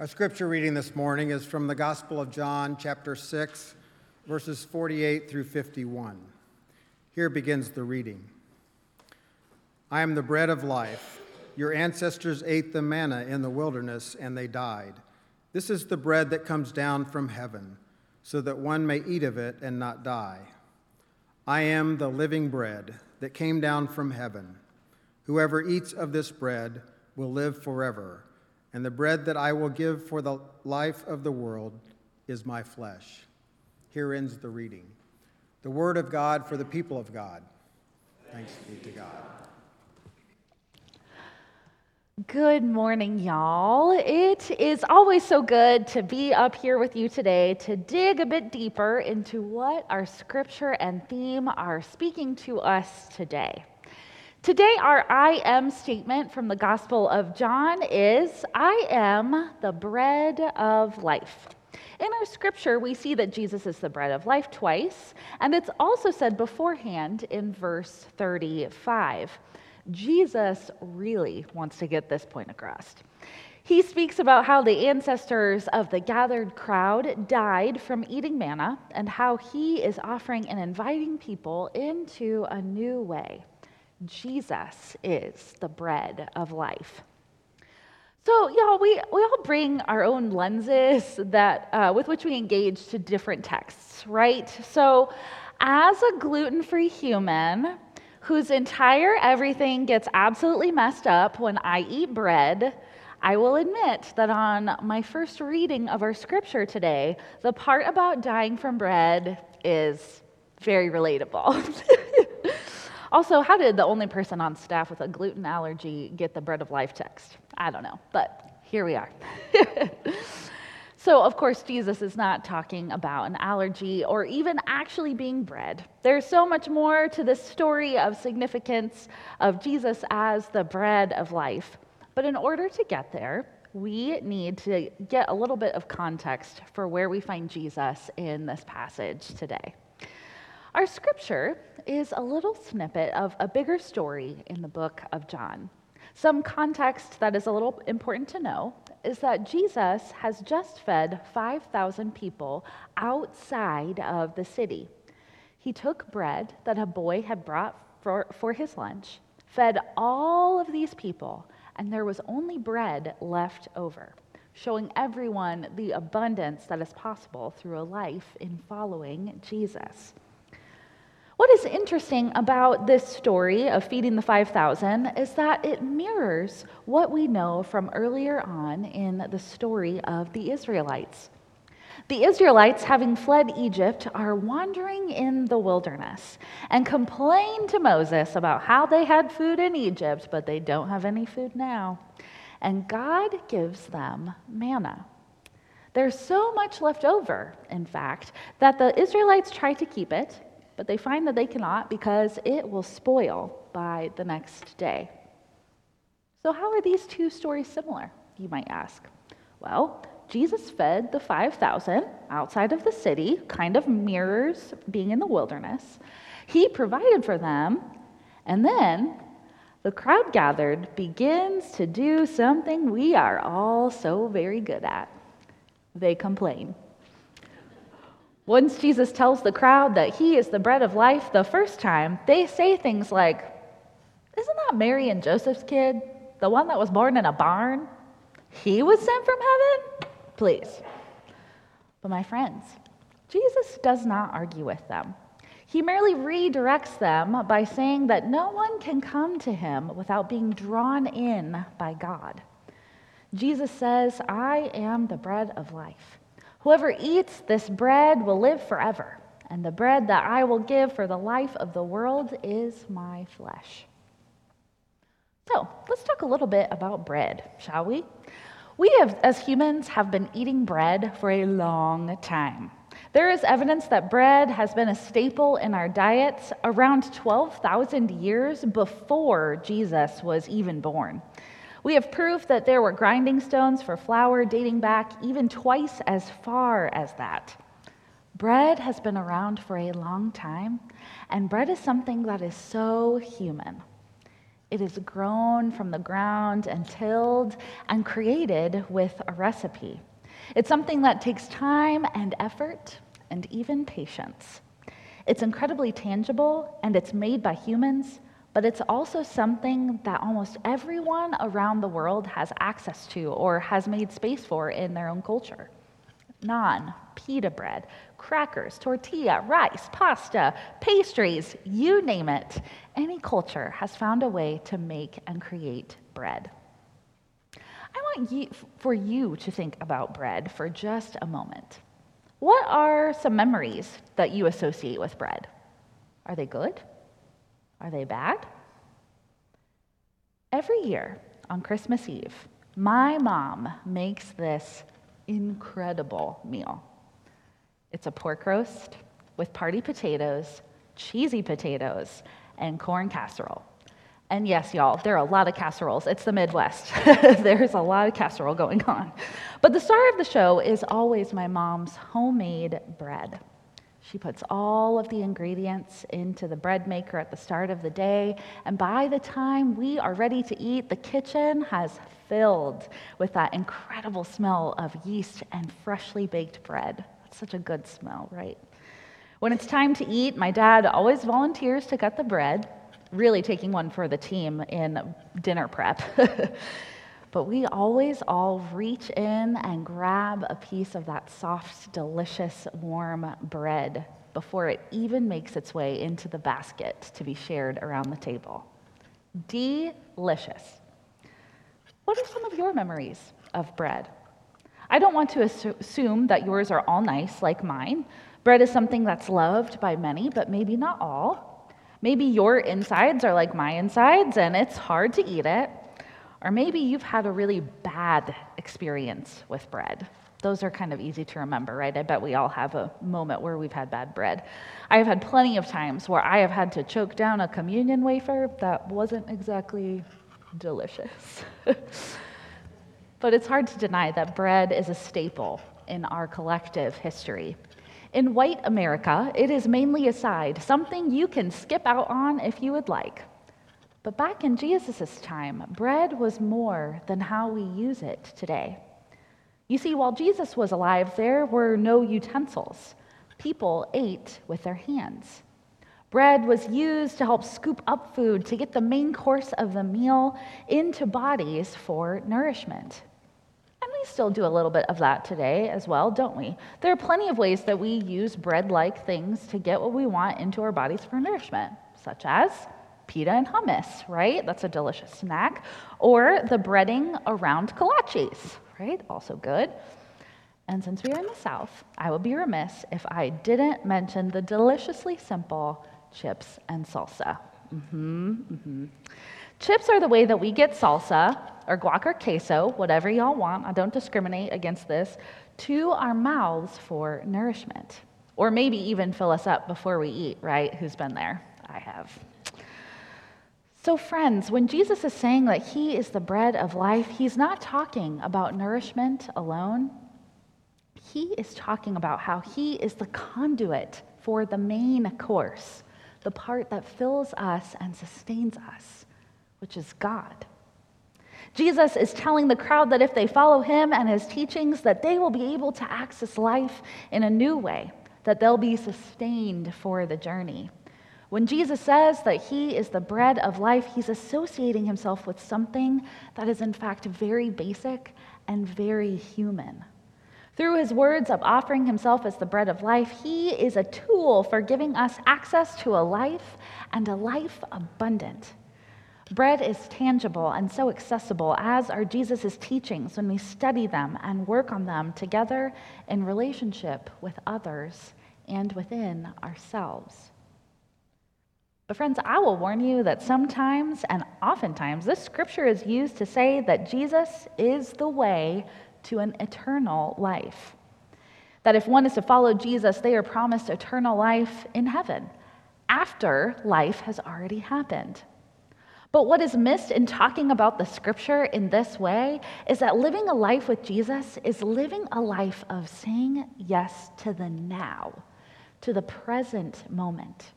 Our scripture reading this morning is from the Gospel of John, chapter 6, verses 48 through 51. Here begins the reading I am the bread of life. Your ancestors ate the manna in the wilderness, and they died. This is the bread that comes down from heaven, so that one may eat of it and not die. I am the living bread that came down from heaven. Whoever eats of this bread will live forever and the bread that I will give for the life of the world is my flesh. Here ends the reading. The word of God for the people of God. Thanks be to God. Good morning, y'all. It is always so good to be up here with you today to dig a bit deeper into what our scripture and theme are speaking to us today. Today, our I am statement from the Gospel of John is I am the bread of life. In our scripture, we see that Jesus is the bread of life twice, and it's also said beforehand in verse 35. Jesus really wants to get this point across. He speaks about how the ancestors of the gathered crowd died from eating manna and how he is offering and inviting people into a new way. Jesus is the bread of life. So, y'all, we, we all bring our own lenses that, uh, with which we engage to different texts, right? So, as a gluten free human whose entire everything gets absolutely messed up when I eat bread, I will admit that on my first reading of our scripture today, the part about dying from bread is very relatable. Also, how did the only person on staff with a gluten allergy get the bread of life text? I don't know, but here we are. so, of course, Jesus is not talking about an allergy or even actually being bread. There's so much more to this story of significance of Jesus as the bread of life. But in order to get there, we need to get a little bit of context for where we find Jesus in this passage today. Our scripture is a little snippet of a bigger story in the book of John. Some context that is a little important to know is that Jesus has just fed 5,000 people outside of the city. He took bread that a boy had brought for, for his lunch, fed all of these people, and there was only bread left over, showing everyone the abundance that is possible through a life in following Jesus. What is interesting about this story of feeding the 5,000 is that it mirrors what we know from earlier on in the story of the Israelites. The Israelites, having fled Egypt, are wandering in the wilderness and complain to Moses about how they had food in Egypt, but they don't have any food now. And God gives them manna. There's so much left over, in fact, that the Israelites try to keep it but they find that they cannot because it will spoil by the next day. So, how are these two stories similar, you might ask? Well, Jesus fed the 5,000 outside of the city, kind of mirrors being in the wilderness. He provided for them, and then the crowd gathered begins to do something we are all so very good at. They complain. Once Jesus tells the crowd that he is the bread of life the first time, they say things like, Isn't that Mary and Joseph's kid? The one that was born in a barn? He was sent from heaven? Please. But my friends, Jesus does not argue with them. He merely redirects them by saying that no one can come to him without being drawn in by God. Jesus says, I am the bread of life. Whoever eats this bread will live forever, and the bread that I will give for the life of the world is my flesh. So, let's talk a little bit about bread, shall we? We have, as humans have been eating bread for a long time. There is evidence that bread has been a staple in our diets around 12,000 years before Jesus was even born. We have proof that there were grinding stones for flour dating back even twice as far as that. Bread has been around for a long time, and bread is something that is so human. It is grown from the ground and tilled and created with a recipe. It's something that takes time and effort and even patience. It's incredibly tangible and it's made by humans, but it's also something that almost everyone around the world has access to or has made space for in their own culture. Naan, pita bread, crackers, tortilla, rice, pasta, pastries, you name it. Any culture has found a way to make and create bread. I want you, for you to think about bread for just a moment. What are some memories that you associate with bread? Are they good? Are they bad? Every year on Christmas Eve, my mom makes this incredible meal. It's a pork roast with party potatoes, cheesy potatoes, and corn casserole. And yes, y'all, there are a lot of casseroles. It's the Midwest. There's a lot of casserole going on. But the star of the show is always my mom's homemade bread. She puts all of the ingredients into the bread maker at the start of the day, and by the time we are ready to eat, the kitchen has filled with that incredible smell of yeast and freshly baked bread. That's such a good smell, right? When it's time to eat, my dad always volunteers to cut the bread, really taking one for the team in dinner prep. but we always all reach in and grab a piece of that soft, delicious, warm bread before it even makes its way into the basket to be shared around the table. Delicious. What are some of your memories of bread? I don't want to assume that yours are all nice like mine. Bread is something that's loved by many, but maybe not all. Maybe your insides are like my insides and it's hard to eat it. Or maybe you've had a really bad experience with bread. Those are kind of easy to remember, right? I bet we all have a moment where we've had bad bread. I have had plenty of times where I have had to choke down a communion wafer that wasn't exactly delicious. but it's hard to deny that bread is a staple in our collective history. In white America, it is mainly a side, something you can skip out on if you would like. But back in Jesus' time, bread was more than how we use it today. You see, while Jesus was alive, there were no utensils. People ate with their hands. Bread was used to help scoop up food to get the main course of the meal into bodies for nourishment. And we still do a little bit of that today as well, don't we? There are plenty of ways that we use bread like things to get what we want into our bodies for nourishment, such as pita and hummus, right? That's a delicious snack. Or the breading around kolaches, right? Also good. And since we are in the South, I would be remiss if I didn't mention the deliciously simple chips and salsa. Mm-hmm, mm-hmm. Chips are the way that we get salsa, or guac or queso, whatever y'all want, I don't discriminate against this, to our mouths for nourishment. Or maybe even fill us up before we eat, right? Who's been there? I have. So, friends, when Jesus is saying that he is the bread of life, he's not talking about nourishment alone. He is talking about how he is the conduit for the main course the part that fills us and sustains us, which is God. Jesus is telling the crowd that if they follow him and his teachings that they will be able to access life in a new way, that they'll be sustained for the journey. When Jesus says that he is the bread of life, he's associating himself with something that is in fact very basic and very human. Through his words of offering himself as the bread of life, he is a tool for giving us access to a life and a life abundant. Bread is tangible and so accessible, as are Jesus' teachings when we study them and work on them together in relationship with others and within ourselves. But, friends, I will warn you that sometimes and oftentimes this scripture is used to say that Jesus is the way to an eternal life. That if one is to follow Jesus, they are promised eternal life in heaven after life has already happened. But what is missed in talking about the scripture in this way is that living a life with Jesus is living a life of saying yes to the now, to the present moment,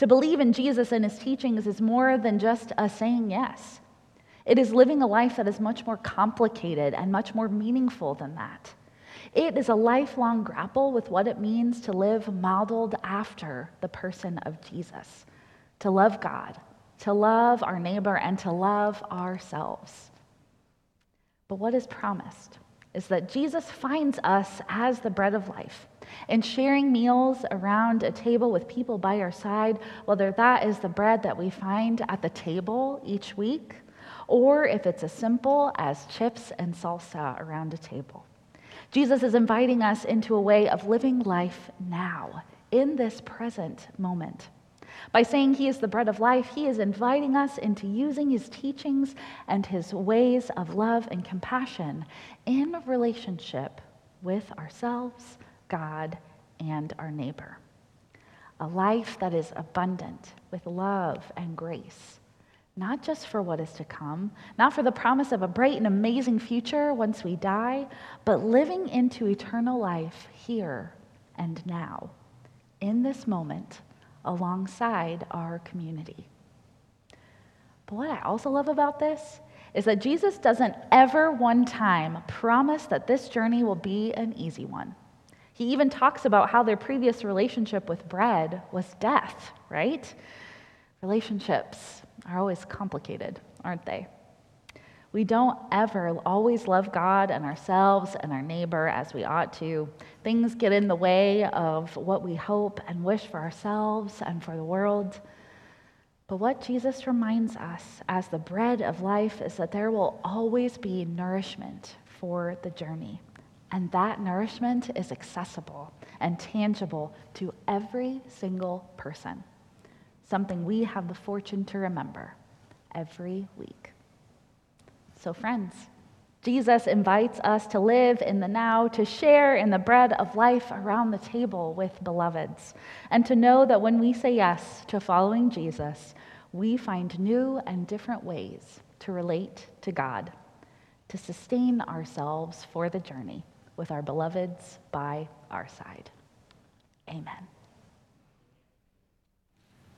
To believe in Jesus and his teachings is more than just a saying yes. It is living a life that is much more complicated and much more meaningful than that. It is a lifelong grapple with what it means to live modeled after the person of Jesus, to love God, to love our neighbor, and to love ourselves. But what is promised is that Jesus finds us as the bread of life. And sharing meals around a table with people by our side, whether that is the bread that we find at the table each week, or if it's as simple as chips and salsa around a table. Jesus is inviting us into a way of living life now, in this present moment. By saying he is the bread of life, he is inviting us into using his teachings and his ways of love and compassion in relationship with ourselves, God, and our neighbor. A life that is abundant with love and grace not just for what is to come, not for the promise of a bright and amazing future once we die, but living into eternal life here and now, in this moment, alongside our community. But what I also love about this is that Jesus doesn't ever one time promise that this journey will be an easy one. He even talks about how their previous relationship with bread was death, right? Relationships are always complicated, aren't they? We don't ever always love God and ourselves and our neighbor as we ought to. Things get in the way of what we hope and wish for ourselves and for the world. But what Jesus reminds us as the bread of life is that there will always be nourishment for the journey. And that nourishment is accessible and tangible to every single person something we have the fortune to remember every week. So, friends, Jesus invites us to live in the now, to share in the bread of life around the table with beloveds, and to know that when we say yes to following Jesus, we find new and different ways to relate to God, to sustain ourselves for the journey with our beloveds by our side. Amen.